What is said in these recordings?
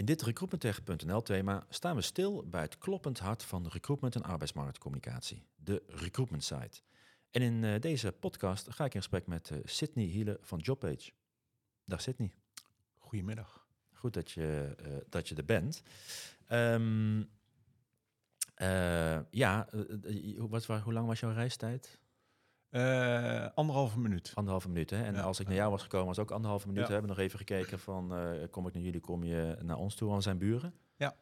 In dit recruitmenttech.nl thema staan we stil bij het kloppend hart van recruitment en arbeidsmarktcommunicatie, de recruitment site. En in uh, deze podcast ga ik in gesprek met uh, Sydney Hiele van Jobpage. Dag Sydney. Goedemiddag. Goed dat je, uh, dat je er bent. Um, ja, wat, hoe lang was jouw reistijd? Uh, anderhalve minuut. Anderhalve minuut, hè? En ja. als ik naar jou was gekomen, was ook anderhalve minuut. Ja. We hebben nog even gekeken van, uh, kom ik naar jullie, kom je naar ons toe, aan zijn buren? Ja.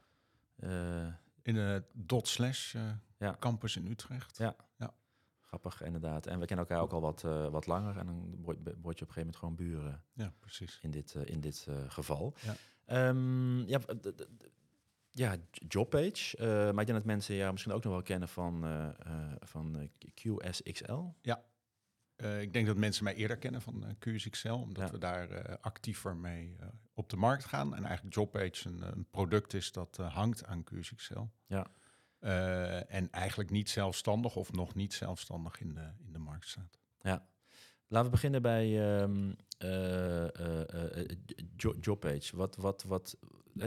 Uh, in de dot slash ja. campus in Utrecht. Ja. ja. Grappig, inderdaad. En we kennen elkaar ook al wat, wat langer. En dan word, word, je op een gegeven moment gewoon buren. Ja, precies. In dit, in dit geval. Ja. Um, ja, ja, jobpage. Uh, maar ik denk dat mensen ja, misschien ook nog wel kennen van, uh, uh, van QSXL. Ja, ik denk dat mensen mij eerder kennen van QSXL, omdat ja. we daar actiever mee op de markt gaan. En eigenlijk Jobpage een, een product is dat hangt aan QSXL. Ja. en eigenlijk niet zelfstandig of nog niet zelfstandig in de, in de markt staat. Ja. Laten we beginnen bij um, Jobpage. Wat, wat, wat,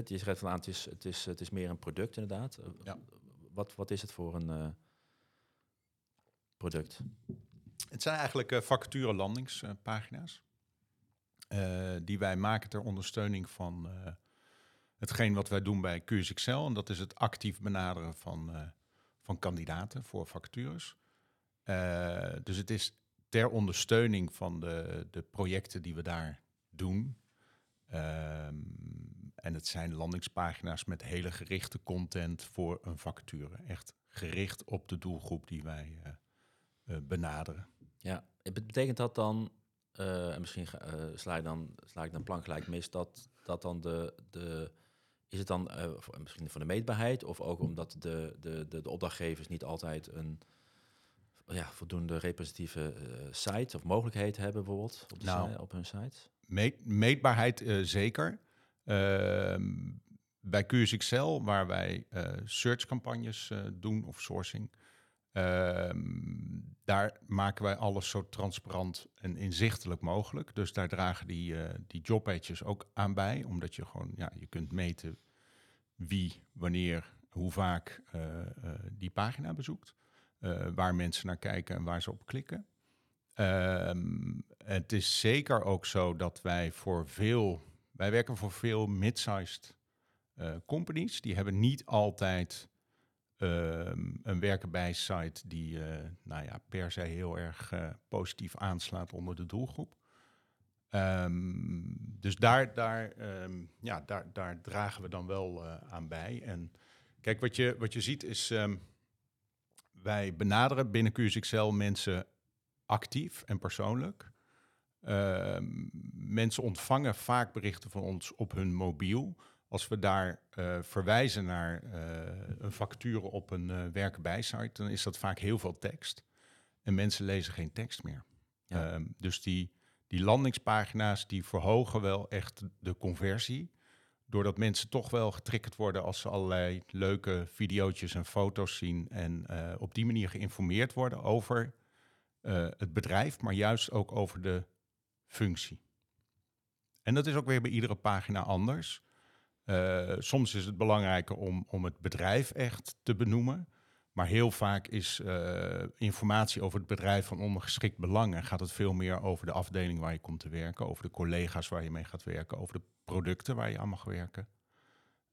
je schrijft van aan, het is, het, is, het is meer een product inderdaad. Ja. Wat, wat is het voor een uh, product? Het zijn eigenlijk uh, vacature landingspagina's. Uh, die wij maken ter ondersteuning van hetgeen wat wij doen bij QSXL. En dat is het actief benaderen van, van kandidaten voor vacatures. dus het is ter ondersteuning van de, de projecten die we daar doen. Ehm, en het zijn landingspagina's met hele gerichte content voor een vacature. Echt gericht op de doelgroep die wij uh, uh, benaderen. Ja, betekent dat dan, uh, en misschien sla, ik dan, sla ik dan plank gelijk mis, dat, dat dan de, de is het dan voor, misschien voor de meetbaarheid of ook omdat de, de, de, de opdrachtgevers niet altijd een ja, voldoende representatieve site of mogelijkheid hebben bijvoorbeeld op, de nou, op hun site? Meet, meetbaarheid zeker. Ehm, bij QSXL, waar wij uh, searchcampagnes uh, doen of sourcing, ehm, daar maken wij alles zo transparant en inzichtelijk mogelijk. Dus daar dragen die, uh, die jobpages ook aan bij, omdat je gewoon, ja, je kunt meten wie, wanneer, hoe vaak die pagina bezoekt. waar mensen naar kijken en waar ze op klikken. Um, het is zeker ook zo dat wij voor veel wij werken voor veel mid-sized uh, companies. Die hebben niet altijd um, een werken bij site die uh, nou ja, per se heel erg uh, positief aanslaat onder de doelgroep. Um, dus daar, daar, um, ja, daar, daar dragen we dan wel aan bij. En kijk, wat je, wat je ziet is, wij benaderen binnen QSXL mensen actief en persoonlijk. Uh, mensen ontvangen vaak berichten van ons op hun mobiel. Als we daar uh, verwijzen naar uh, een factuur op een uh, werken bij site, dan is dat vaak heel veel tekst. En mensen lezen geen tekst meer. Ja. Um, dus die, die landingspagina's die verhogen wel echt de conversie. Doordat mensen toch wel getriggerd worden als ze allerlei leuke video's en foto's zien. En op die manier geïnformeerd worden over het bedrijf, maar juist ook over de functie. En dat is ook weer bij iedere pagina anders. Uh, soms is het belangrijker om, om het bedrijf echt te benoemen. Maar heel vaak is uh, informatie over het bedrijf van ondergeschikt belang. En gaat het veel meer over de afdeling waar je komt te werken, over de collega's waar je mee gaat werken, over de producten waar je aan mag werken.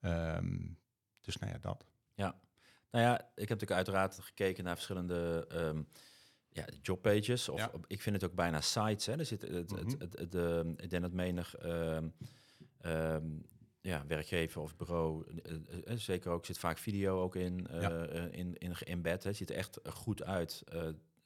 Um, dus nou ja, dat. Ja, nou ja, ik heb natuurlijk uiteraard gekeken naar verschillende um, ja, jobpages. Of ik vind het ook bijna sites. Hè. Er zit het, het, het, het, het de, ik denk dat menig um, um, ja, werkgever of bureau, uh, uh, zeker ook, zit vaak video ook in, uh, ja. in, in embed. Het ziet er echt goed uit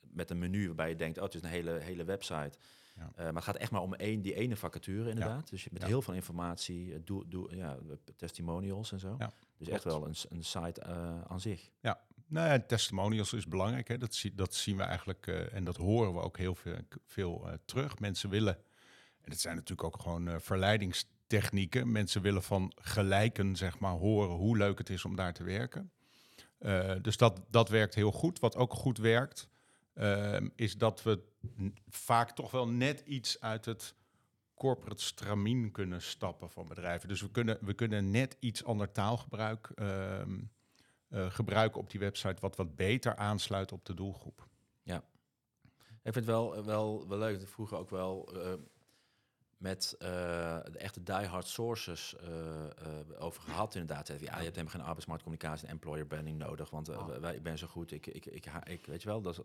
met een menu waarbij je denkt, oh, het is een hele, hele website. Ja. Uh, maar het gaat echt maar om één, die ene vacature inderdaad. Ja. Dus met ja. heel veel informatie, doe, doe, ja, testimonials en zo. Dus echt wel een, een site uh, aan zich. Ja, nou ja, testimonials is belangrijk. Hè. Dat, zie, dat zien we eigenlijk uh, en dat horen we ook heel veel, veel terug. Mensen willen, en het zijn natuurlijk ook gewoon verleidingstechnieken. Mensen willen van gelijken, zeg maar, horen hoe leuk het is om daar te werken. dus dat, dat werkt heel goed. Wat ook goed werkt, uh, is dat we vaak toch wel net iets uit het corporate stramien kunnen stappen van bedrijven. Dus we kunnen, we kunnen net iets ander taalgebruik ehm, eh, gebruiken op die website, wat wat beter aansluit op de doelgroep. Ja, ik vind het wel, wel, wel leuk. Vroeger ook wel uh, met uh, de echte diehard sources over gehad inderdaad. Ja, je hebt helemaal geen arbeidsmarktcommunicatie en employer branding nodig, want oh. wij, ik ben zo goed. Ik, ik, ik, ik, weet je wel, dat is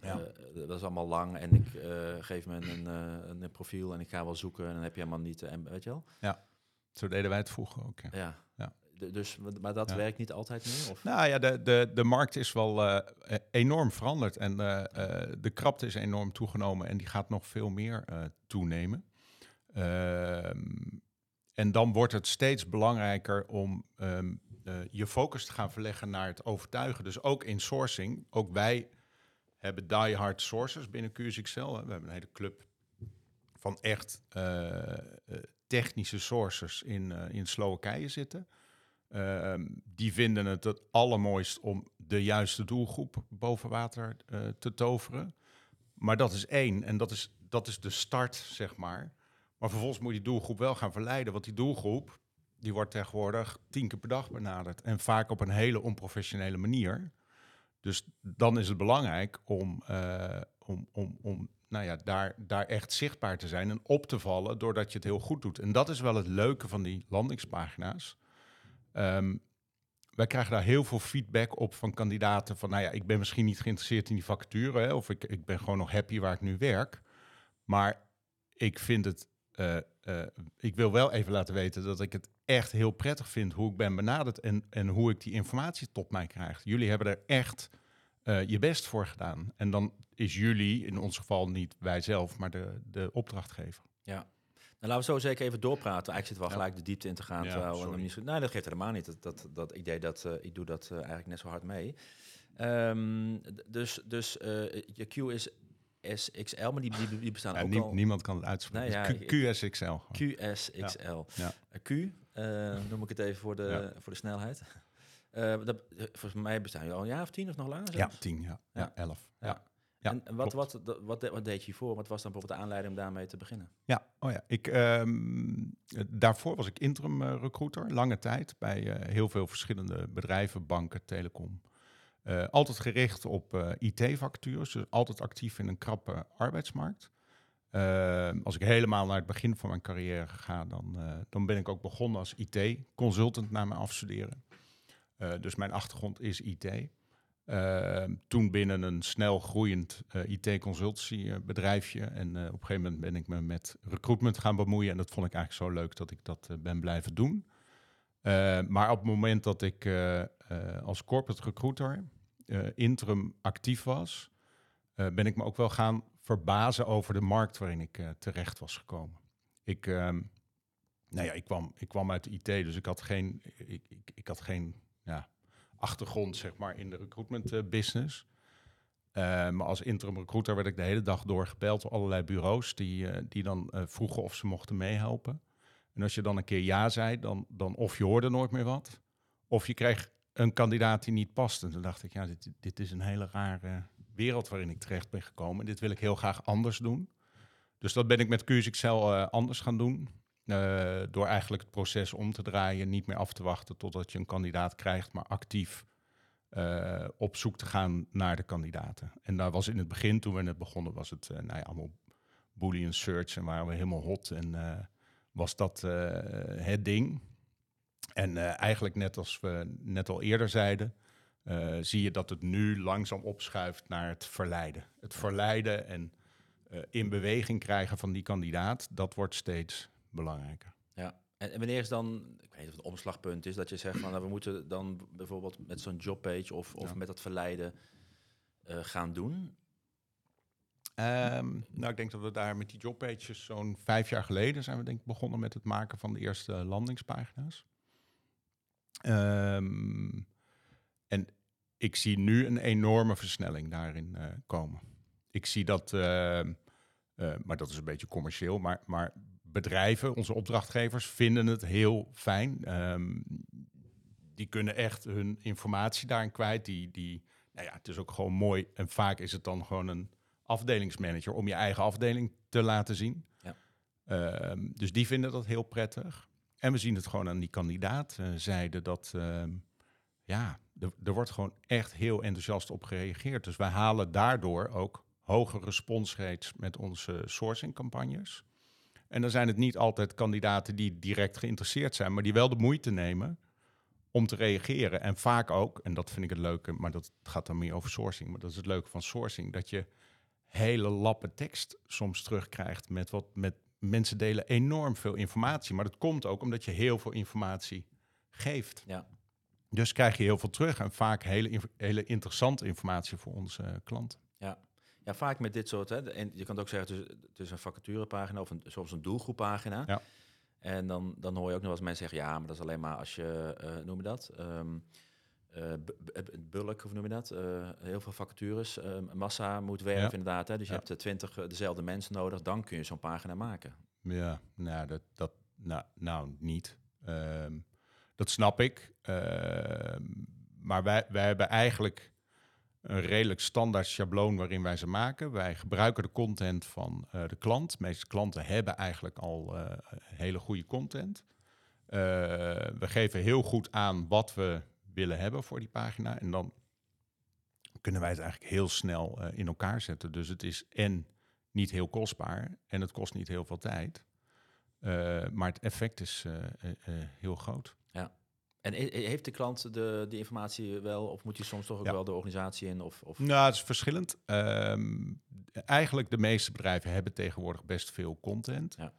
ja. Uh, dat is allemaal lang en ik uh, geef me een, uh, een, profiel en ik ga wel zoeken en dan heb je helemaal niet, en weet je wel? Ja, zo deden wij het vroeger ook. Ja. ja. ja. Dus, maar dat werkt niet altijd meer? Of? Nou ja, de, de, de markt is wel enorm veranderd en de krapte is enorm toegenomen en die gaat nog veel meer toenemen. Ehm, en dan wordt het steeds belangrijker om um, je focus te gaan verleggen naar het overtuigen. Dus ook in sourcing, ook wij hebben die-hard sources binnen QSXL. We hebben een hele club van echt uh, technische sources in, uh, in Slowakije zitten. Ehm, die vinden het het allermooist om de juiste doelgroep boven water te toveren. Maar dat is één en dat is, dat is de start, zeg maar. Maar vervolgens moet je die doelgroep wel gaan verleiden, want die doelgroep die wordt tegenwoordig tien keer per dag benaderd. En vaak op een hele onprofessionele manier. Dus dan is het belangrijk om, uh, om, om, om nou ja, daar, daar echt zichtbaar te zijn en op te vallen doordat je het heel goed doet. En dat is wel het leuke van die landingspagina's. Um, wij krijgen daar heel veel feedback op van kandidaten van, nou ja, ik ben misschien niet geïnteresseerd in die vacature, hè, of ik, ik ben gewoon nog happy waar ik nu werk. Maar ik vind het, uh, uh, ik wil wel even laten weten dat ik het echt heel prettig vind hoe ik ben benaderd en, en hoe ik die informatie tot mij krijg. Jullie hebben er echt uh, je best voor gedaan. En dan is jullie, in ons geval niet wij zelf, maar de, de opdrachtgever. Ja. Laten we zo zeker even doorpraten. Eigenlijk zit wel gelijk de diepte in te gaan. Ja, niet nee, dat geeft helemaal niet. Dat, dat, dat idee dat uh, ik doe dat uh, eigenlijk net zo hard mee. Um, dus dus uh, je Q is SXL, maar die, die, die bestaan ja, ook nie, al... Niemand kan het uitspreken. Nee, ja, QSXL. QSXL. Ja. Q, noem ik het even voor de, voor de snelheid. Uh, dat, volgens mij bestaan jullie al een jaar of tien of nog langer? Ja, tien, ja. ja. elf. Ja. Ja. en wat, wat, wat, wat, deed je voor? Wat was dan bijvoorbeeld de aanleiding om daarmee te beginnen? Ja, oh ja. Ik, um, daarvoor was ik interim uh, recruiter, lange tijd, bij uh, heel veel verschillende bedrijven, banken, telecom. Uh, altijd gericht op IT-vacatures, dus altijd actief in een krappe arbeidsmarkt. Ehm, als ik helemaal naar het begin van mijn carrière ga, dan, dan ben ik ook begonnen als IT-consultant na mijn afstuderen. Dus mijn achtergrond is IT. Uh, toen binnen een snel groeiend uh, eh, IT-consultiebedrijfje. En op een gegeven moment ben ik me met recruitment gaan bemoeien. En dat vond ik eigenlijk zo leuk dat ik dat ben blijven doen. maar op het moment dat ik als corporate recruiter interim actief was, ben ik me ook wel gaan verbazen over de markt waarin ik terecht was gekomen. Ik, ehm, nou ja, ik, kwam, ik kwam uit de IT, dus ik had geen, ik, ik, ik had geen ja, achtergrond zeg maar, in de recruitment uh, business. Uh, maar als interim recruiter werd ik de hele dag door gebeld door allerlei bureaus die, uh, die dan vroegen of ze mochten meehelpen. En als je dan een keer ja zei, dan, dan of je hoorde nooit meer wat, of je kreeg een kandidaat die niet past. En toen dacht ik, ja, dit, dit is een hele rare wereld waarin ik terecht ben gekomen. Dit wil ik heel graag anders doen. Dus dat ben ik met QSXL anders gaan doen. Uh, door eigenlijk het proces om te draaien, niet meer af te wachten totdat je een kandidaat krijgt, maar actief uh, op zoek te gaan naar de kandidaten. En daar was in het begin, toen we net begonnen, was het uh, nou ja, allemaal Boolean search en waren we helemaal hot en was dat het ding. En eigenlijk net als we net al eerder zeiden, zie je dat het nu langzaam opschuift naar het verleiden. Het verleiden en in beweging krijgen van die kandidaat, dat wordt steeds belangrijker. Ja, en, wanneer is dan, ik weet niet of het een omslagpunt is, dat je zegt van nou, we moeten dan bijvoorbeeld met zo'n jobpage of, of met dat verleiden uh, gaan doen? Um, nou, ik denk dat we daar met die jobpages zo'n vijf jaar geleden zijn we denk ik begonnen met het maken van de eerste landingspagina's. Um, en ik zie nu een enorme versnelling daarin uh, komen. Ik zie dat, uh, maar dat is een beetje commercieel, maar, maar bedrijven, onze opdrachtgevers, vinden het heel fijn. Um, die kunnen echt hun informatie daarin kwijt. Die, die, nou ja, het is ook gewoon mooi. En vaak is het dan gewoon een afdelingsmanager om je eigen afdeling te laten zien. Ja. Ehm, dus die vinden dat heel prettig. En we zien het gewoon aan die kandidaatzijde dat ehm, ja, er wordt gewoon echt heel enthousiast op gereageerd. Dus wij halen daardoor ook hoge response rates met onze sourcingcampagnes. En dan zijn het niet altijd kandidaten die direct geïnteresseerd zijn, maar die wel de moeite nemen om te reageren. En vaak ook, en dat vind ik het leuke, maar dat gaat dan meer over sourcing, maar dat is het leuke van sourcing, dat je hele lappen tekst soms terugkrijgt met wat met mensen delen enorm veel informatie. Maar dat komt ook omdat je heel veel informatie geeft. Ja. Dus krijg je heel veel terug en vaak hele, hele interessante informatie voor onze klanten. Ja. Ja, vaak met dit soort. Hè, en je kan het ook zeggen, het is, een vacaturepagina of een, soms een doelgroeppagina. Ja. En dan, dan hoor je ook nog wel eens mensen zeggen, ja, maar dat is alleen maar als je, uh, noem je dat, um, uh, bulk, of noem je dat, uh, heel veel vacatures, massa moet werven inderdaad. Hè, dus je hebt twintig dezelfde mensen nodig, dan kun je zo'n pagina maken. Ja, nou, dat, dat nou, nou niet. Um, dat snap ik. Ehm, maar wij, wij hebben eigenlijk een redelijk standaard schabloon waarin wij ze maken. Wij gebruiken de content van uh, de klant. De meeste klanten hebben eigenlijk al uh, hele goede content. Uh, we geven heel goed aan wat we willen hebben voor die pagina. En dan kunnen wij het eigenlijk heel snel in elkaar zetten. Dus het is en niet heel kostbaar en het kost niet heel veel tijd. maar het effect is heel groot. En heeft de klant de, die informatie wel, of moet hij soms toch ook wel de organisatie in? Of, of? Nou, het is verschillend. Um, eigenlijk de meeste bedrijven hebben tegenwoordig best veel content. Ja.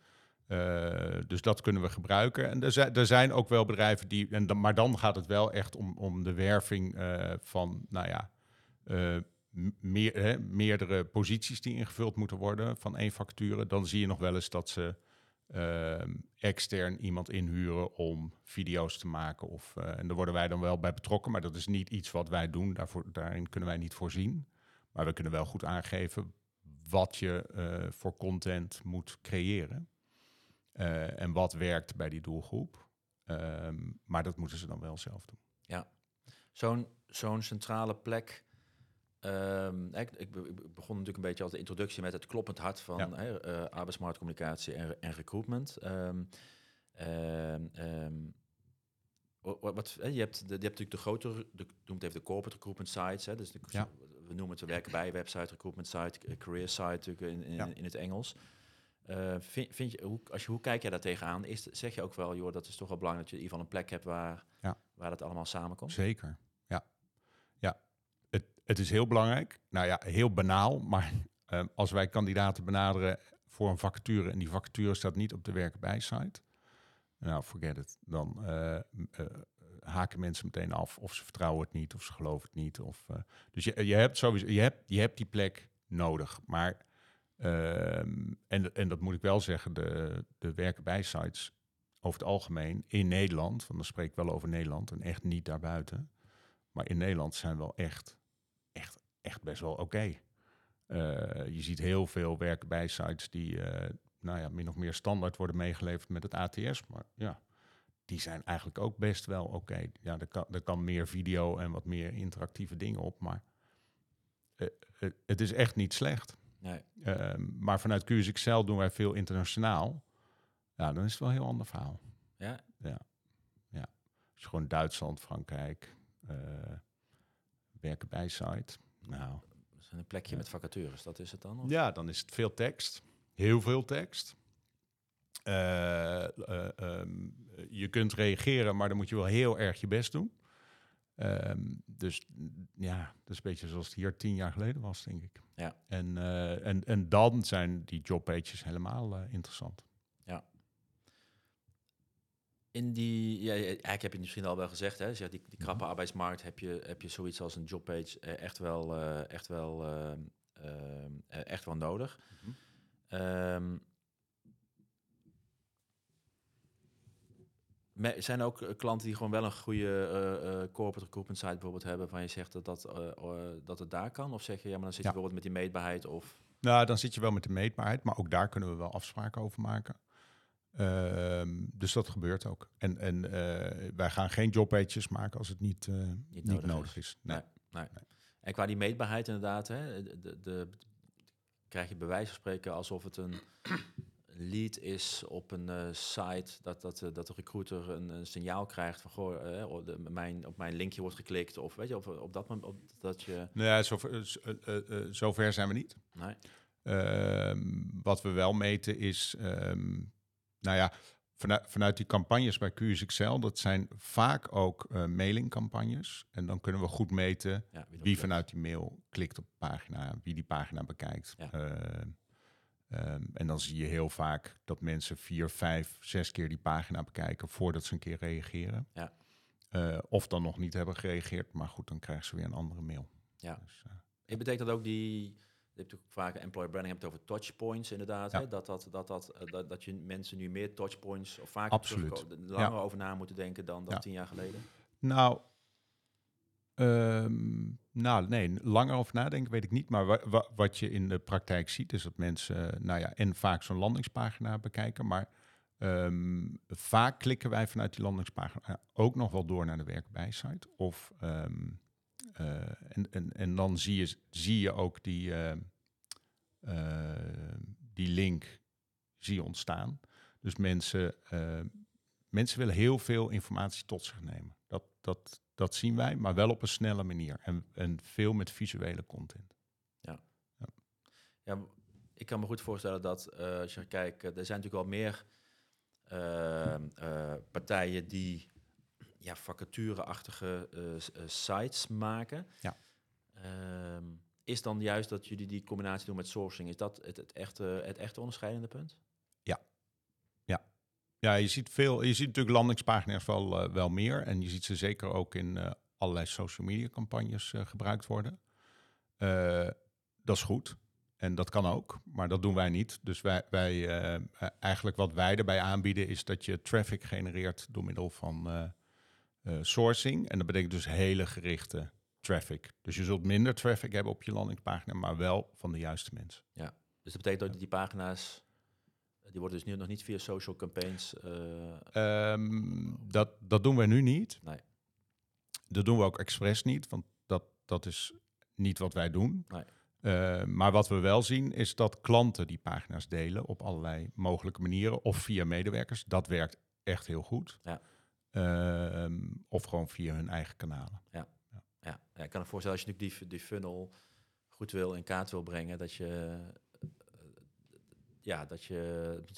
Uh, dus dat kunnen we gebruiken. En er zijn, er zijn ook wel bedrijven die, en dan, maar dan gaat het wel echt om, om de werving uh, van, nou ja, uh, meer, hè, meerdere posities die ingevuld moeten worden van één facture. Dan zie je nog wel eens dat ze Ehm, extern iemand inhuren om video's te maken. Of, uh, en daar worden wij dan wel bij betrokken, maar dat is niet iets wat wij doen. Daarvoor, daarin kunnen wij niet voorzien. Maar we kunnen wel goed aangeven wat je uh, voor content moet creëren. Uh, en wat werkt bij die doelgroep. Um, maar dat moeten ze dan wel zelf doen. Ja, zo'n zo'n centrale plek Um, ik, ik, begon natuurlijk een beetje als de introductie met het kloppend hart van ja. uh, arbeidsmarktcommunicatie en, en recruitment. Um, um, wat, je, hebt de, je hebt natuurlijk de grotere, de, noem het even de corporate recruitment sites. Hè, dus de, ja. we noemen het, we werken bij website, recruitment site, career site natuurlijk in, in, ja. in het Engels. Uh, vind, vind, je, hoe, als je, hoe kijk jij daar tegenaan? Is, zeg je ook wel, joh, dat is toch wel belangrijk dat je in ieder geval een plek hebt waar, ja. waar dat allemaal samenkomt? Zeker, het is heel belangrijk. Nou ja, heel banaal. Maar uh, als wij kandidaten benaderen voor een vacature en die vacature staat niet op de werken bij site. Nou, forget it. Dan uh, uh, haken mensen meteen af of ze vertrouwen het niet of ze geloven het niet. Of, dus je, je hebt sowieso, je hebt, je hebt die plek nodig. Maar, ehm, en, en dat moet ik wel zeggen, de, de werken sites over het algemeen in Nederland, want dan spreek ik wel over Nederland en echt niet daarbuiten. Maar in Nederland zijn wel echt echt, best wel oké. Eh, je ziet heel veel werken bij sites die uh, nou ja, min of meer standaard worden meegeleverd met het ATS. Maar ja, die zijn eigenlijk ook best wel oké. Ja, er kan, er kan meer video en wat meer interactieve dingen op, maar uh, het is echt niet slecht. Nee. Ehm, maar vanuit QSXL doen wij veel internationaal. Ja, dan is het wel een heel ander verhaal. Ja? Ja. ja. Je gewoon Duitsland, Frankrijk, werken bij site. Nou, een plekje met vacatures, dat is het dan? Of? Ja, dan is het veel tekst. Heel veel tekst. Uh, uh, um, je kunt reageren, maar dan moet je wel heel erg je best doen. Um, dus ja, dat is een beetje zoals het hier tien jaar geleden was, denk ik. Ja. En, uh, en, en dan zijn die jobpages helemaal interessant in die, ja, eigenlijk heb je misschien al wel gezegd, hè, zeg, die, die krappe mhm. arbeidsmarkt heb je, heb je zoiets als een jobpage uh, echt wel, uh, echt wel, uh, echt wel nodig. Mm -hmm. zijn ook klanten die gewoon wel een goede corporate recruitment site bijvoorbeeld hebben, van je zegt dat, dat, dat het daar kan? Of zeg je, ja, maar dan zit je bijvoorbeeld met die meetbaarheid of... Nou, dan zit je wel met de meetbaarheid, maar ook daar kunnen we wel afspraken over maken. Ehm, dus dat gebeurt ook. En, en uh, wij gaan geen jobpages maken als het niet, uh, niet, niet, nodig, is. Nee. Nee, nee. En qua die meetbaarheid inderdaad, hè, de, de, krijg je bij wijze van spreken alsof het een lead is op een uh, site, dat, dat, dat de recruiter een, een, signaal krijgt van goh, de, mijn, op mijn linkje wordt geklikt of weet je, op, op dat moment op, dat je. Nee, zover, zover zijn we niet. Nee. Ehm, wat we wel meten is, um, nou ja, vanuit, vanuit die campagnes bij QSXL, dat zijn vaak ook mailingcampagnes. En dan kunnen we goed meten ja, wie, wie vanuit die mail klikt op de pagina, wie die pagina bekijkt. Ja. Ehm, en dan zie je heel vaak dat mensen vier, vijf, zes keer die pagina bekijken voordat ze een keer reageren. Ja. Uh, of dan nog niet hebben gereageerd, maar goed, dan krijgen ze weer een andere mail. Ja. Dus, ik betekent dat ook die. Je hebt ook vaak employer branding hebt over touchpoints inderdaad. Ja. Hè? Dat, dat, dat, dat, uh, dat, dat je mensen nu meer touchpoints of vaak Absoluut. langer ja. over na moeten denken dan, dan tien jaar geleden. Nou, Um, nou, nee, langer over nadenken weet ik niet. Maar wa wa wat je in de praktijk ziet, is dat mensen, nou ja, en vaak zo'n landingspagina bekijken. Maar um, vaak klikken wij vanuit die landingspagina ook nog wel door naar de werkbijsite. Of, um, uh, en, en, en dan zie je, zie je ook die, uh, uh, die link zie je ontstaan. Dus mensen, mensen willen heel veel informatie tot zich nemen. Dat, dat, dat zien wij, maar wel op een snelle manier. En, en veel met visuele content. Ja. ja. ja ik kan me goed voorstellen dat uh, als je kijkt, er zijn natuurlijk wel meer uh, uh, partijen die ja, vacatureachtige sites maken. Ja. Ehm, is dan juist dat jullie die combinatie doen met sourcing, is dat het, het, echte, het echte onderscheidende punt? Ja, je ziet veel. Je ziet natuurlijk landingspagina's wel, uh, wel meer. En je ziet ze zeker ook in uh, allerlei social media campagnes uh, gebruikt worden. dat is goed. En dat kan ook, maar dat doen wij niet. Dus wij, wij eigenlijk wat wij erbij aanbieden is dat je traffic genereert door middel van sourcing. En dat betekent dus hele gerichte traffic. Dus je zult minder traffic hebben op je landingspagina, maar wel van de juiste mensen. Ja, dus dat betekent dat die pagina's die worden dus nu nog niet via social campaigns. Uh... Um, dat, dat doen we nu niet. Nee. Dat doen we ook expres niet, want dat, dat is niet wat wij doen. Nee. Uh, maar wat we wel zien is dat klanten die pagina's delen op allerlei mogelijke manieren of via medewerkers. Dat werkt echt heel goed. Ja. Uh, of gewoon via hun eigen kanalen. Ja. Ja. ja. ja. ik kan me voorstellen als je die, die funnel goed wil in kaart wil brengen, dat je ja, dat je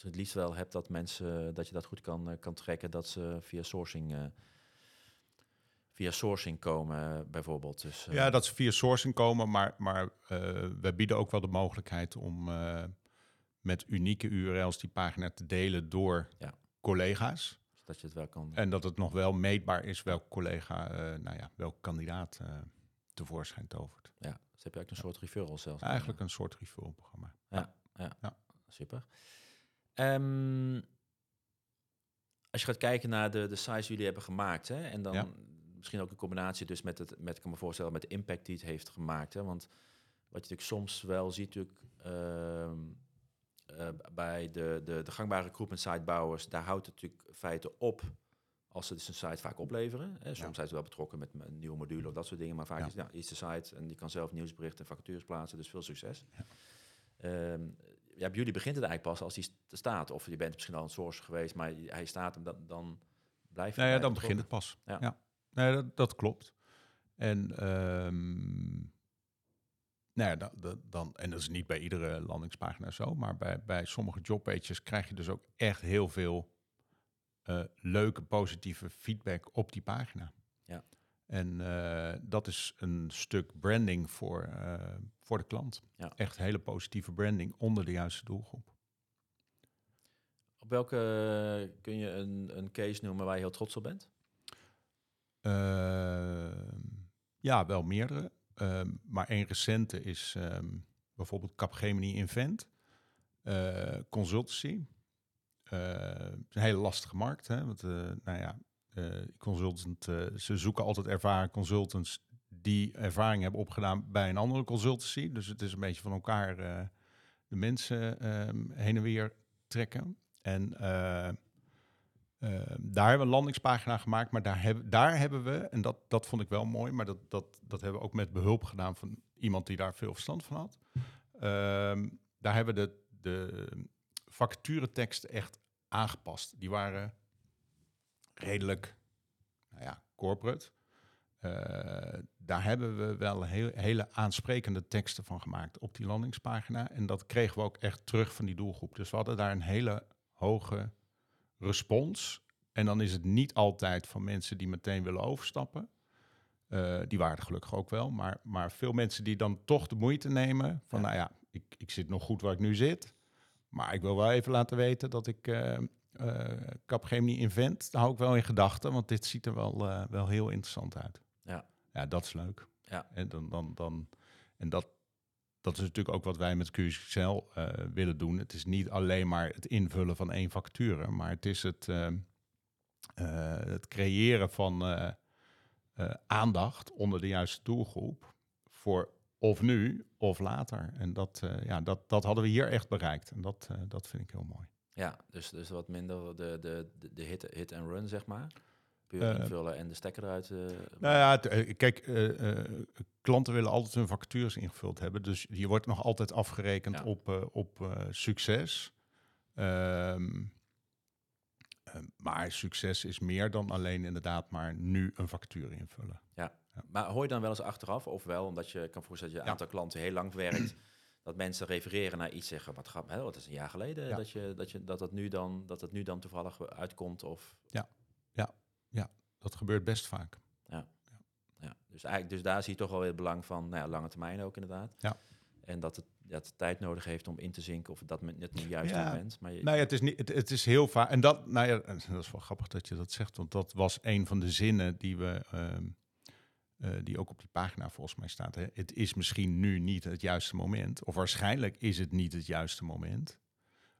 het liefst wel hebt dat mensen dat je dat goed kan, eh, kan trekken, dat ze via sourcing. Uh, via sourcing komen, bijvoorbeeld. Dus, uh, ja, dat ze via sourcing komen, maar, maar uh, we bieden ook wel de mogelijkheid om met unieke URL's die pagina te delen door ja. collega's. Dat je het wel kan. En dat het nog wel meetbaar is welk collega, nou ja, welk kandidaat tevoorschijn tovert. Ja, dus heb je ook een soort referral zelfs. Eigenlijk een soort referral programma. ja. ja. ja super. Um, als je gaat kijken naar de, de size die jullie hebben gemaakt, hè, en dan misschien ook een combinatie dus met het, met, ik kan me voorstellen, met de impact die het heeft gemaakt. Hè, want wat je natuurlijk soms wel ziet, natuurlijk, uh, uh, bij de, de, de gangbare recruitment sitebouwers, daar houdt het natuurlijk feiten op als ze dus een site vaak opleveren. Hè. Soms zijn ze wel betrokken met een nieuwe module of dat soort dingen, maar vaak is, ja, is de site en die kan zelf nieuwsberichten en vacatures plaatsen, dus veel succes. Um, ja, bij jullie begint het eigenlijk pas als hij staat. Of je bent misschien al een source geweest, maar hij staat en dan, dan blijft. Nou ja, dan begint het pas. Ja, ja. Nee, dat, dat klopt. En, um, nou ja, dan, dan, en dat is niet bij iedere landingspagina zo, maar bij, bij sommige jobpages krijg je dus ook echt heel veel uh, leuke, positieve feedback op die pagina. Ja. En uh, dat is een stuk branding voor, uh, voor de klant. Ja. Echt hele positieve branding onder de juiste doelgroep. Op welke kun je een, een case noemen waar je heel trots op bent? Uh, ja, wel meerdere. Ehm, maar één recente is um, bijvoorbeeld Capgemini Invent. consultancy. het is een hele lastige markt. Hè? Want, nou ja, uh, consultant, uh, ze zoeken altijd ervaren consultants die ervaring hebben opgedaan bij een andere consultancy. Dus het is een beetje van elkaar uh, de mensen ehm, heen en weer trekken. En ehm, daar hebben we een landingspagina gemaakt, maar daar, hebben daar hebben we, en dat, dat vond ik wel mooi, maar dat, dat, dat hebben we ook met behulp gedaan van iemand die daar veel verstand van had. Ehm, daar hebben we de, de vacatureteksten echt aangepast. Die waren redelijk, nou ja, corporate. Uh, daar hebben we wel heel, hele aansprekende teksten van gemaakt op die landingspagina. En dat kregen we ook echt terug van die doelgroep. Dus we hadden daar een hele hoge respons. En dan is het niet altijd van mensen die meteen willen overstappen. Uh, die waren gelukkig ook wel. Maar, maar veel mensen die dan toch de moeite nemen van, nou ja, ik, ik zit nog goed waar ik nu zit. Maar ik wil wel even laten weten dat ik uh, uh, Capgemini Invent, daar hou ik wel in gedachten. Want dit ziet er wel, uh, wel heel interessant uit. Ja. Ja, dat is leuk. Ja. En, dan, dan, dan, en dat, dat is natuurlijk ook wat wij met QXL uh, willen doen. Het is niet alleen maar het invullen van één facture, maar het is het, uh, uh, het creëren van aandacht onder de juiste doelgroep voor of nu of later. En dat, ja, dat, dat hadden we hier echt bereikt. En dat, dat vind ik heel mooi. Ja, dus, dus wat minder de, de, de hit, hit and run, zeg maar. Puur invullen en de stekker eruit. Uh, nou ja, het, kijk, klanten willen altijd hun vacatures ingevuld hebben. Dus je wordt nog altijd afgerekend ja. op, op succes. Um, maar succes is meer dan alleen inderdaad maar nu een factuur invullen. Ja. ja. maar hoor je dan wel eens achteraf, of wel, omdat je kan voorstellen dat je een aantal klanten heel lang werkt, dat mensen refereren naar iets zeggen, wat grap, hè, wat is een jaar geleden, ja. dat, je, dat, je, dat, het nu dan, dat het nu dan toevallig uitkomt? Of... Ja, ja, dat gebeurt best vaak. Ja. ja. Ja. Dus, eigenlijk, dus daar zie je toch wel weer het belang van nou ja, lange termijn ook inderdaad. Ja. En dat het, dat het tijd nodig heeft om in te zinken of dat net niet juist ja. moment. Maar je, nou ja, het is, niet, het, het is heel vaak. En dat, nou ja, dat is wel grappig dat je dat zegt, want dat was een van de zinnen die we. Um, uh, die ook op die pagina volgens mij staat. Hè. Het is misschien nu niet het juiste moment. Of waarschijnlijk is het niet het juiste moment.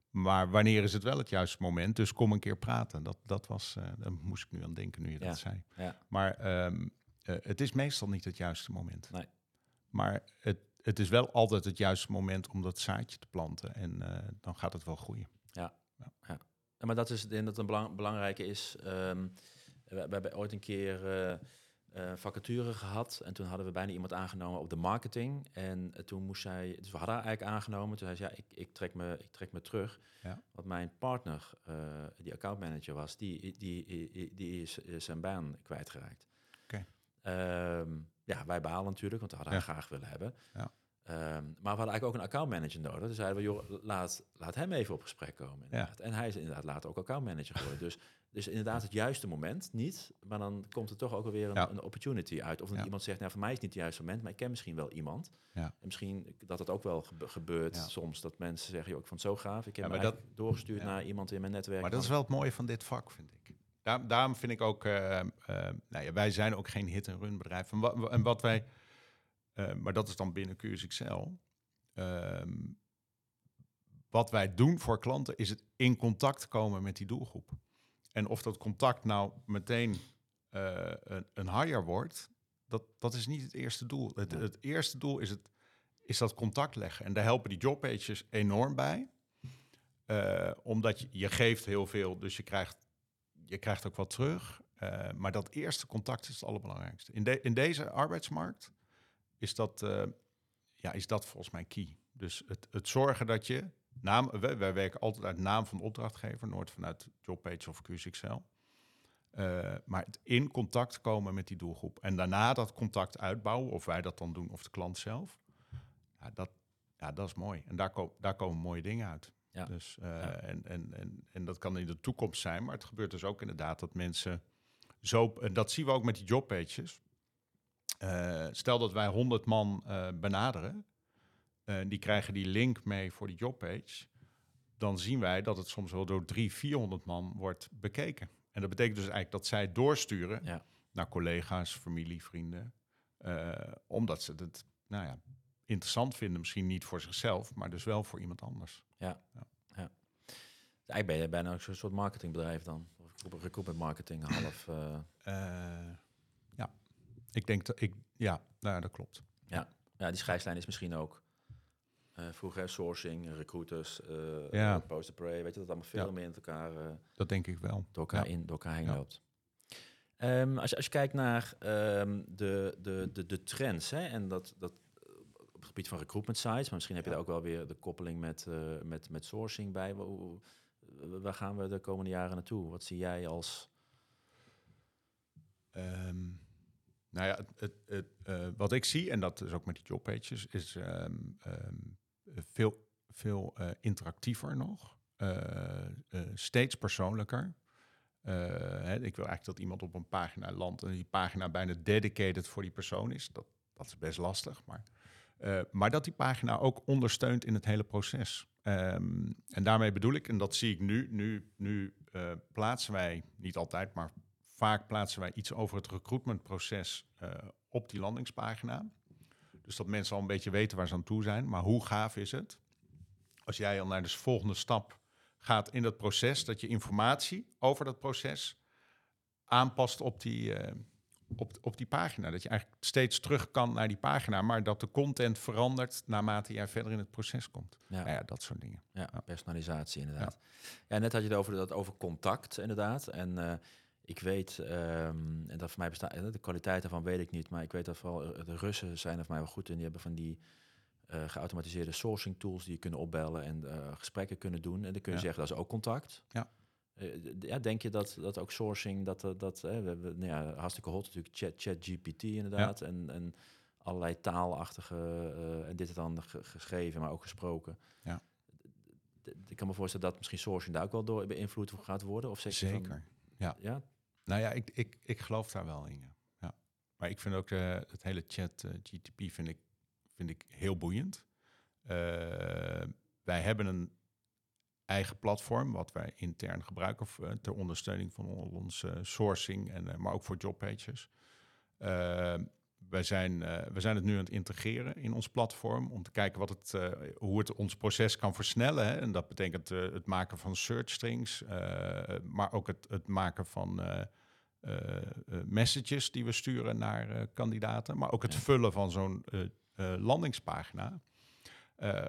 Maar wanneer is het wel het juiste moment? Dus kom een keer praten. Dat, dat was, uh, daar moest ik nu aan denken nu je ja. dat zei. Ja. Maar um, uh, het is meestal niet het juiste moment. Nee. Maar het, het is wel altijd het juiste moment om dat zaadje te planten. En uh, dan gaat het wel groeien. Ja, ja. ja. maar dat is dat een belang, belangrijke is. Um, we, we, hebben ooit een keer uh, vacature gehad. En toen hadden we bijna iemand aangenomen op de marketing. En uh, toen moest zij, dus we hadden haar eigenlijk aangenomen. Toen zei ze, ja, ik, ik, trek, me, ik trek me terug. Ja. Want mijn partner, uh, die accountmanager was, die, die, die, die is, is zijn baan kwijtgeraakt. Okay. Um, ja, wij behalen natuurlijk, want we hadden ja. haar graag willen hebben. Ja. Um, maar we hadden eigenlijk ook een accountmanager nodig. Dus zeiden we, joh, laat, laat hem even op gesprek komen. Ja. En hij is inderdaad later ook accountmanager geworden. dus, dus inderdaad het juiste moment niet. Maar dan komt er toch ook alweer een, ja. een opportunity uit. Of ja. iemand zegt, nou voor mij is het niet het juiste moment, maar ik ken misschien wel iemand. Ja. En misschien dat het ook wel gebe gebeurt soms. Dat mensen zeggen, joh, ik vond het zo gaaf. Ik heb maar eigenlijk doorgestuurd naar iemand in mijn netwerk. Maar dat is wel het mooie van dit vak, vind ik. Daar, daarom vind ik ook, uh, uh, nou ja, wij zijn ook geen hit-and-run bedrijf. En wat, en wat wij, uh, maar dat is dan binnen QSXL. Um, wat wij doen voor klanten is het in contact komen met die doelgroep. En of dat contact nou meteen uh, een, een hire wordt, dat, dat is niet het eerste doel. Het, het eerste doel is, het, is dat contact leggen. En daar helpen die jobpages enorm bij. Uh, omdat je, je geeft heel veel, dus je krijgt, je krijgt ook wat terug. Uh, maar dat eerste contact is het allerbelangrijkste. In, de, in deze arbeidsmarkt is dat, ja, is dat volgens mij key. Dus het, het zorgen dat je naam, wij, wij, werken altijd uit naam van de opdrachtgever, nooit vanuit Jobpage of QSXL. Uh, maar het in contact komen met die doelgroep. En daarna dat contact uitbouwen, of wij dat dan doen, of de klant zelf. Ja, dat, ja, dat is mooi. En daar, ko daar komen mooie dingen uit. Ja. Dus, uh, Ja. en, en, en, en dat kan in de toekomst zijn, maar het gebeurt dus ook inderdaad dat mensen zo, en dat zien we ook met die jobpages. Uh, stel dat wij 100 man benaderen, die krijgen die link mee voor die jobpage, dan zien wij dat het soms wel door 300, 400 man wordt bekeken. En dat betekent dus eigenlijk dat zij doorsturen Ja. naar collega's, familie, vrienden, uh, omdat ze het nou ja, interessant vinden, misschien niet voor zichzelf, maar dus wel voor iemand anders. Ja. ja. ja. Eigenlijk ben je bijna ook zo'n soort marketingbedrijf dan. Of recruitment marketing, half... Uh... Uh, ja, ik denk dat ik... Ja, nou, dat klopt. Ja. ja, die scheidslijn is misschien ook... Uh, vroeger sourcing, recruiters, uh, ja. poster pray, weet je, dat allemaal veel ja. meer in elkaar... Uh, dat denk ik wel. Door elkaar, ja. in, door elkaar heen loopt. Um, als, je, als je kijkt naar um, de, de, de, de trends, hè, en dat, dat het gebied van recruitment sites, maar misschien heb je daar ook wel weer de koppeling met, met, met sourcing bij. Waar gaan we de komende jaren naartoe? Wat zie jij als... Ehm, nou ja, het, het, het, wat ik zie, en dat is ook met die jobpages, is ehm, ehm, veel, veel interactiever nog. steeds persoonlijker. Hè, ik wil eigenlijk dat iemand op een pagina landt en die pagina bijna dedicated voor die persoon is. Dat, dat is best lastig, maar, maar dat die pagina ook ondersteunt in het hele proces. Um, en daarmee bedoel ik, en dat zie ik nu, nu, nu plaatsen wij, niet altijd, maar vaak plaatsen wij iets over het recruitmentproces op die landingspagina. Dus dat mensen al een beetje weten waar ze aan toe zijn. Maar hoe gaaf is het als jij al naar de volgende stap gaat in dat proces, dat je informatie over dat proces aanpast op die, uh, op, op die pagina. Dat je eigenlijk steeds terug kan naar die pagina, maar dat de content verandert naarmate jij verder in het proces komt. Ja, nou ja dat soort dingen. Ja, personalisatie inderdaad. Ja. net had je het over, dat over contact inderdaad. En uh, ik weet, um, en dat voor mij bestaat, de kwaliteit daarvan weet ik niet, maar ik weet dat vooral de Russen zijn voor mij wel goed in. Die hebben van die uh, geautomatiseerde sourcing tools die je kunnen opbellen en uh, gesprekken kunnen doen. En dan kun je zeggen dat is ook contact. Ja. Uh, ja, denk je dat, dat ook sourcing, dat, dat we hebben nou ja, hartstikke hot natuurlijk, chat, chat GPT inderdaad. En, en allerlei taalachtige, en dit is dan geschreven, maar ook gesproken. Ja. Ik kan me voorstellen dat misschien sourcing daar ook wel door beïnvloed gaat worden. Of zeg Zeker, van, ja. ja. Nou ja, ik, ik, ik geloof daar wel in. Ja. Maar ik vind ook het hele chat GTP vind ik vind ik heel boeiend. Uh, wij hebben een eigen platform wat wij intern gebruiken ter ondersteuning van onze sourcing, en, maar ook voor jobpages. wij, zijn, we zijn het nu aan het integreren in ons platform om te kijken wat het, hoe het ons proces kan versnellen. Hè. En dat betekent het maken van search strings, maar ook het, het maken van messages die we sturen naar kandidaten, maar ook het vullen van zo'n landingspagina. Uh,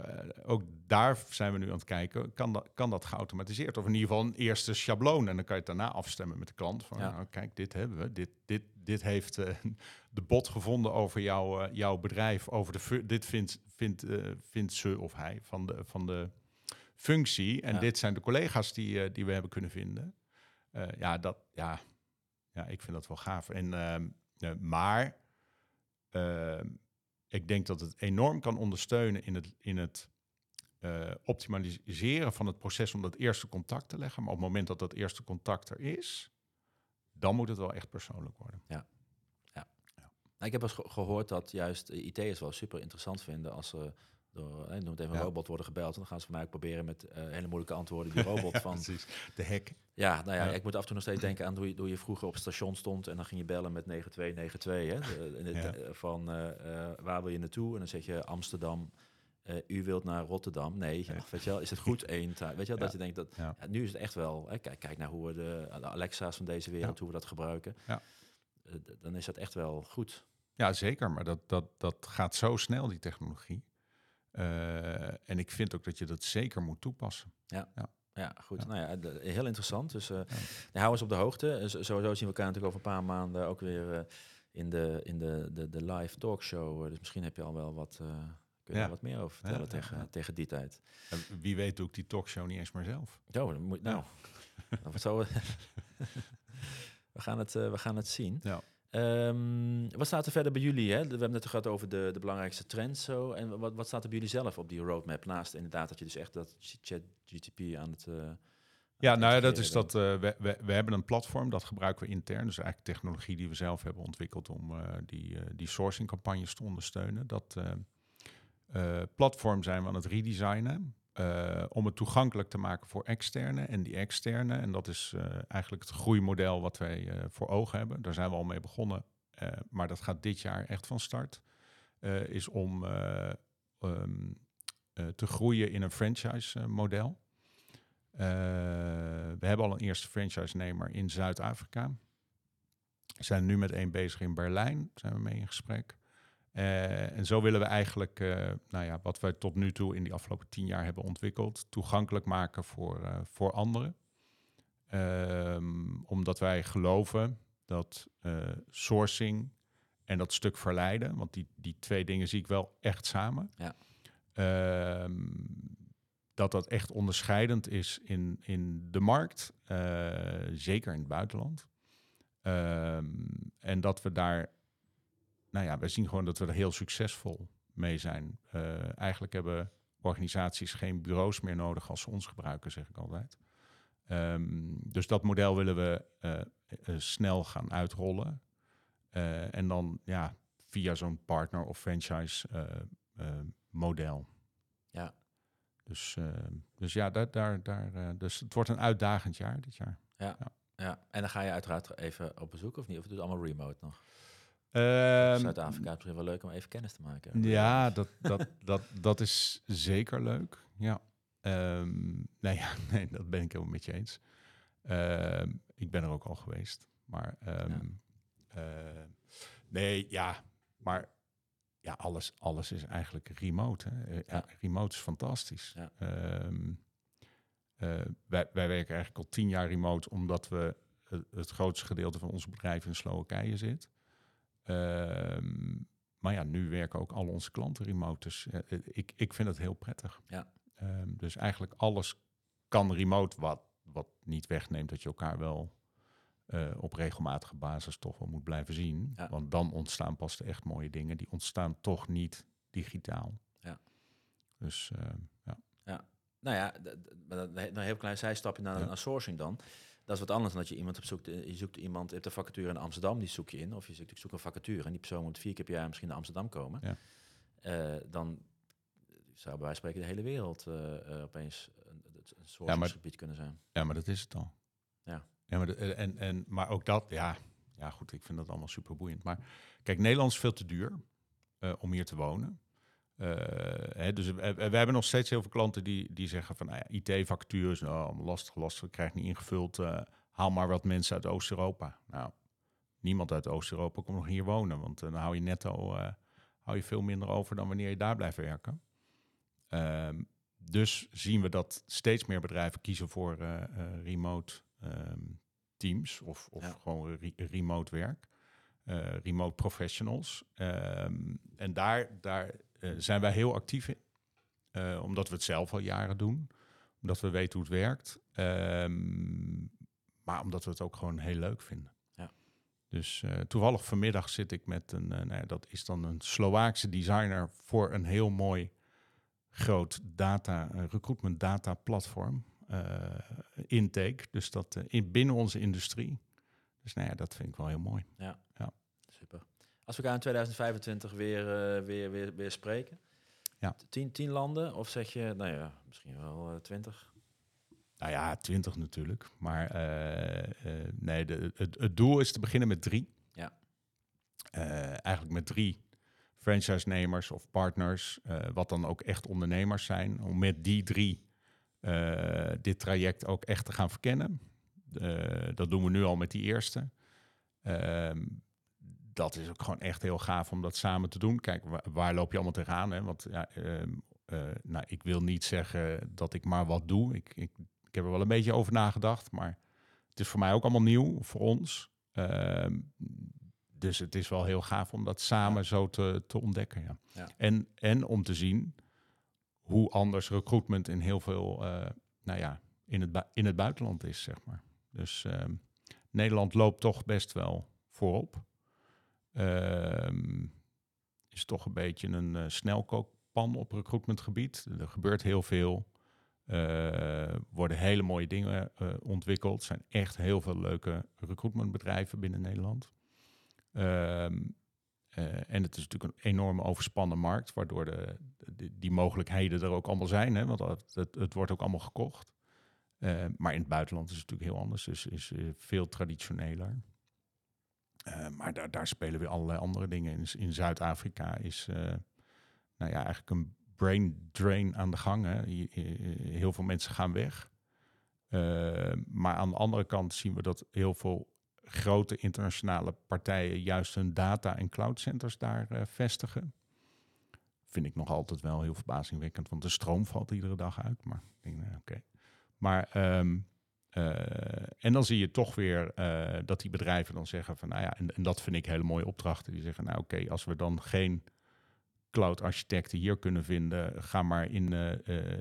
ook daar zijn we nu aan het kijken, kan dat, kan dat geautomatiseerd? Of in ieder geval een eerste schabloon. En dan kan je het daarna afstemmen met de klant. Van, ja. nou, kijk, dit hebben we. Dit, dit, dit heeft uh, de bot gevonden over jou, uh, jouw bedrijf. Over de dit vindt, vindt, vindt ze of hij van de, van de functie. En ja. dit zijn de collega's die, die we hebben kunnen vinden. ja, dat, ja, ja, ik vind dat wel gaaf. En, ehm, maar ehm, ik denk dat het enorm kan ondersteunen in het, in het uh, optimaliseren van het proces om dat eerste contact te leggen. Maar op het moment dat dat eerste contact er is, dan moet het wel echt persoonlijk worden. Ja. ja. Nou, ik heb eens gehoord dat juist IT'ers wel super interessant vinden als ze door, noem het even, een robot worden gebeld. En dan gaan ze van mij ook proberen met uh, hele moeilijke antwoorden die robot van... Precies, de hek. Ja, nou ja, ik moet af en toe nog steeds denken aan hoe je, hoe je vroeger op het station stond en dan ging je bellen met 9292, hè, de, het, ja. van uh, uh, waar wil je naartoe? En dan zeg je Amsterdam, u wilt naar Rotterdam. Nee, weet je wel, is het goed één? Weet je wel, dat je denkt dat, nu is het echt wel, hè, kijk, kijk naar hoe we de, de Alexa's van deze wereld, hoe we dat gebruiken. dan is dat echt wel goed. Ja, zeker, maar dat, dat, dat gaat zo snel, die technologie. Uh, en ik vind ook dat je dat zeker moet toepassen. Ja. ja. Ja, goed. Nou ja, heel interessant. Dus uh, ja. hou eens op de hoogte. Uh, sowieso zien we elkaar natuurlijk over een paar maanden ook weer uh, in, de, in de, de, de live talkshow. dus misschien heb je al wel wat, kun je ja. wat meer over vertellen tegen, tegen die tijd. En wie weet doe ik die talkshow niet eens maar zelf. Oh, dan moet, nou, zo, we, gaan het, we gaan het zien. Ja. Um, wat staat er verder bij jullie? Hè? We hebben het gehad over de, de belangrijkste trends. Zo. En wat, wat staat er bij jullie zelf op die roadmap? Naast inderdaad dat je dus echt dat chat GTP aan het... Uh, ja, nou ja, dat is dat. Uh, we, we, we, hebben een platform dat gebruiken we intern. Dus eigenlijk technologie die we zelf hebben ontwikkeld om uh, die, die sourcing campagnes te ondersteunen. Dat platform zijn we aan het redesignen. Uh, om het toegankelijk te maken voor externe en die externe. En dat is uh, eigenlijk het groeimodel wat wij uh, voor ogen hebben. Daar zijn we al mee begonnen, maar dat gaat dit jaar echt van start. is om um, te groeien in een franchise model. we hebben al een eerste franchise-nemer in Zuid-Afrika. We zijn nu met één bezig in Berlijn, zijn we mee in gesprek. Uh, en zo willen we eigenlijk, uh, nou ja, wat we tot nu toe in die afgelopen tien jaar hebben ontwikkeld, toegankelijk maken voor, uh, voor anderen. Um, omdat wij geloven dat sourcing en dat stuk verleiden, want die, die twee dingen zie ik wel echt samen. Ja. Ehm, dat dat echt onderscheidend is in, in de markt, zeker in het buitenland. Ehm, en dat we daar, nou ja, we zien gewoon dat we er heel succesvol mee zijn. Uh, eigenlijk hebben organisaties geen bureaus meer nodig als ze ons gebruiken, zeg ik altijd. Um, dus dat model willen we uh, snel gaan uitrollen. en dan ja, via zo'n partner of franchise model. Ja. Dus, dus ja, daar, daar, daar, dus het wordt een uitdagend jaar dit jaar. Ja. ja. Ja, en dan ga je uiteraard even op bezoek of niet? Of het doet allemaal remote nog? Um, Zuid-Afrika is wel leuk om even kennis te maken. Ja, dat, dat, dat, dat is zeker leuk. Ja. Um, nee, ja, nee, dat ben ik helemaal met je eens. Um, ik ben er ook al geweest. Maar ja. uh, nee, ja, maar ja, alles, alles is eigenlijk remote. Hè. Ja. ja. remote is fantastisch. Uh, wij, wij werken eigenlijk al tien jaar remote, omdat we het, het grootste gedeelte van ons bedrijf in Slowakije zit. Ehm, maar ja, nu werken ook al onze klanten remote. Dus uh, ik, ik vind het heel prettig. Ja. Um, dus eigenlijk alles kan remote, wat, wat niet wegneemt dat je elkaar wel uh, op regelmatige basis toch wel moet blijven zien. Ja. Want dan ontstaan pas de echt mooie dingen. Die ontstaan toch niet digitaal. Ja. Dus uh, ja. Ja, nou ja, een heel klein zijstapje naar, naar sourcing dan. Dat is wat anders dan dat je iemand op zoekt. Je zoekt iemand, je hebt een vacature in Amsterdam, die zoek je in. Of je zoekt, ik zoek een vacature en die persoon moet vier keer per jaar misschien naar Amsterdam komen. Ja. Uh, dan zou bij wijze van spreken de hele wereld uh, uh, opeens een, een sourcingsgebied ja, kunnen zijn. Ja, maar dat is het al. Ja. ja maar, de, en, en, maar ook dat, ja, ja goed, ik vind dat allemaal super boeiend. Maar kijk, Nederland is veel te duur om hier te wonen. Hè, dus we, we, hebben nog steeds heel veel klanten die, die zeggen van nou ja, IT-vacatures, nou, lastig, lastig, krijg niet ingevuld. Uh, haal maar wat mensen uit Oost-Europa. Nou, niemand uit Oost-Europa komt nog hier wonen, want dan hou je netto hou je veel minder over dan wanneer je daar blijft werken. Ehm, dus zien we dat steeds meer bedrijven kiezen voor remote um, teams of, of Ja. gewoon re- remote werk. Remote professionals. Ehm, en daar, daar uh, zijn wij heel actief in. Uh, omdat we het zelf al jaren doen. Omdat we weten hoe het werkt. Um, maar omdat we het ook gewoon heel leuk vinden. Ja. Dus uh, toevallig vanmiddag zit ik met een, nou ja, dat is dan een Slovaakse designer voor een heel mooi groot data, recruitment data platform. intake. Dus dat in, binnen onze industrie. Dus nou ja, dat vind ik wel heel mooi. Ja. Als we elkaar in 2025 weer, uh, weer, weer, weer spreken, ja. tien, tien landen of zeg je, nou ja, misschien wel uh, twintig? Nou ja, twintig natuurlijk. Maar uh, nee, de, het, het, doel is te beginnen met drie. Ja. eigenlijk met drie franchise-nemers of partners, wat dan ook echt ondernemers zijn, om met die drie dit traject ook echt te gaan verkennen. dat doen we nu al met die eerste. Ehm, dat is ook gewoon echt heel gaaf om dat samen te doen. Kijk, waar, waar loop je allemaal tegenaan? Hè? Want ja, uh, uh, nou, ik wil niet zeggen dat ik maar wat doe. Ik, ik, ik, heb er wel een beetje over nagedacht, maar het is voor mij ook allemaal nieuw, voor ons. Uh, dus het is wel heel gaaf om dat samen ja. zo te, te ontdekken. Ja. ja. En, en om te zien hoe anders recruitment in heel veel, nou ja, in het, in het buitenland is, zeg maar. Dus ehm, Nederland loopt toch best wel voorop. Um, is toch een beetje een uh, snelkookpan op recruitmentgebied. Er gebeurt heel veel. Uh, worden hele mooie dingen uh, ontwikkeld. Er zijn echt heel veel leuke recruitmentbedrijven binnen Nederland. Um, en het is natuurlijk een enorme overspannen markt, waardoor de, die mogelijkheden er ook allemaal zijn. Hè, want het, het, wordt ook allemaal gekocht. maar in het buitenland is het natuurlijk heel anders. Dus is veel traditioneler. Uh, maar daar, daar, spelen weer allerlei andere dingen in. In Zuid-Afrika is uh, nou ja, eigenlijk een brain drain aan de gang. Hè. Heel veel mensen gaan weg. Uh, maar aan de andere kant zien we dat heel veel grote internationale partijen juist hun data- en cloudcenters daar vestigen. Vind ik nog altijd wel heel verbazingwekkend, want de stroom valt iedere dag uit. Maar nou, oké. Maar um, en dan zie je toch weer dat die bedrijven dan zeggen van, nou ja, en, en dat vind ik hele mooie opdrachten. Die zeggen, nou oké, als we dan geen cloud-architecten hier kunnen vinden, ga maar in,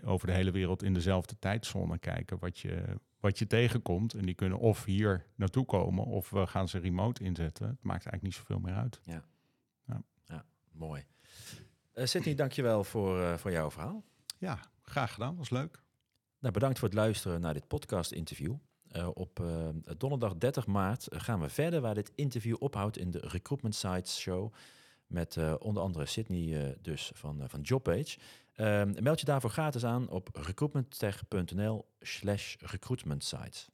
over de hele wereld in dezelfde tijdzone kijken wat je, wat je tegenkomt. En die kunnen of hier naartoe komen of we gaan ze remote inzetten. Het maakt eigenlijk niet zoveel meer uit. Ja, ja. ja mooi. Uh, Sydney, dankjewel voor, uh, voor jouw verhaal. Ja, graag gedaan. Was leuk. Nou, bedankt voor het luisteren naar dit podcast-interview. Uh, op donderdag 30 maart gaan we verder waar dit interview ophoudt in de Recruitment Sites Show. Met onder andere Sydney dus van, van JobPage. Ehm, meld je daarvoor gratis aan op recruitmenttech.nl slash recruitmentsites.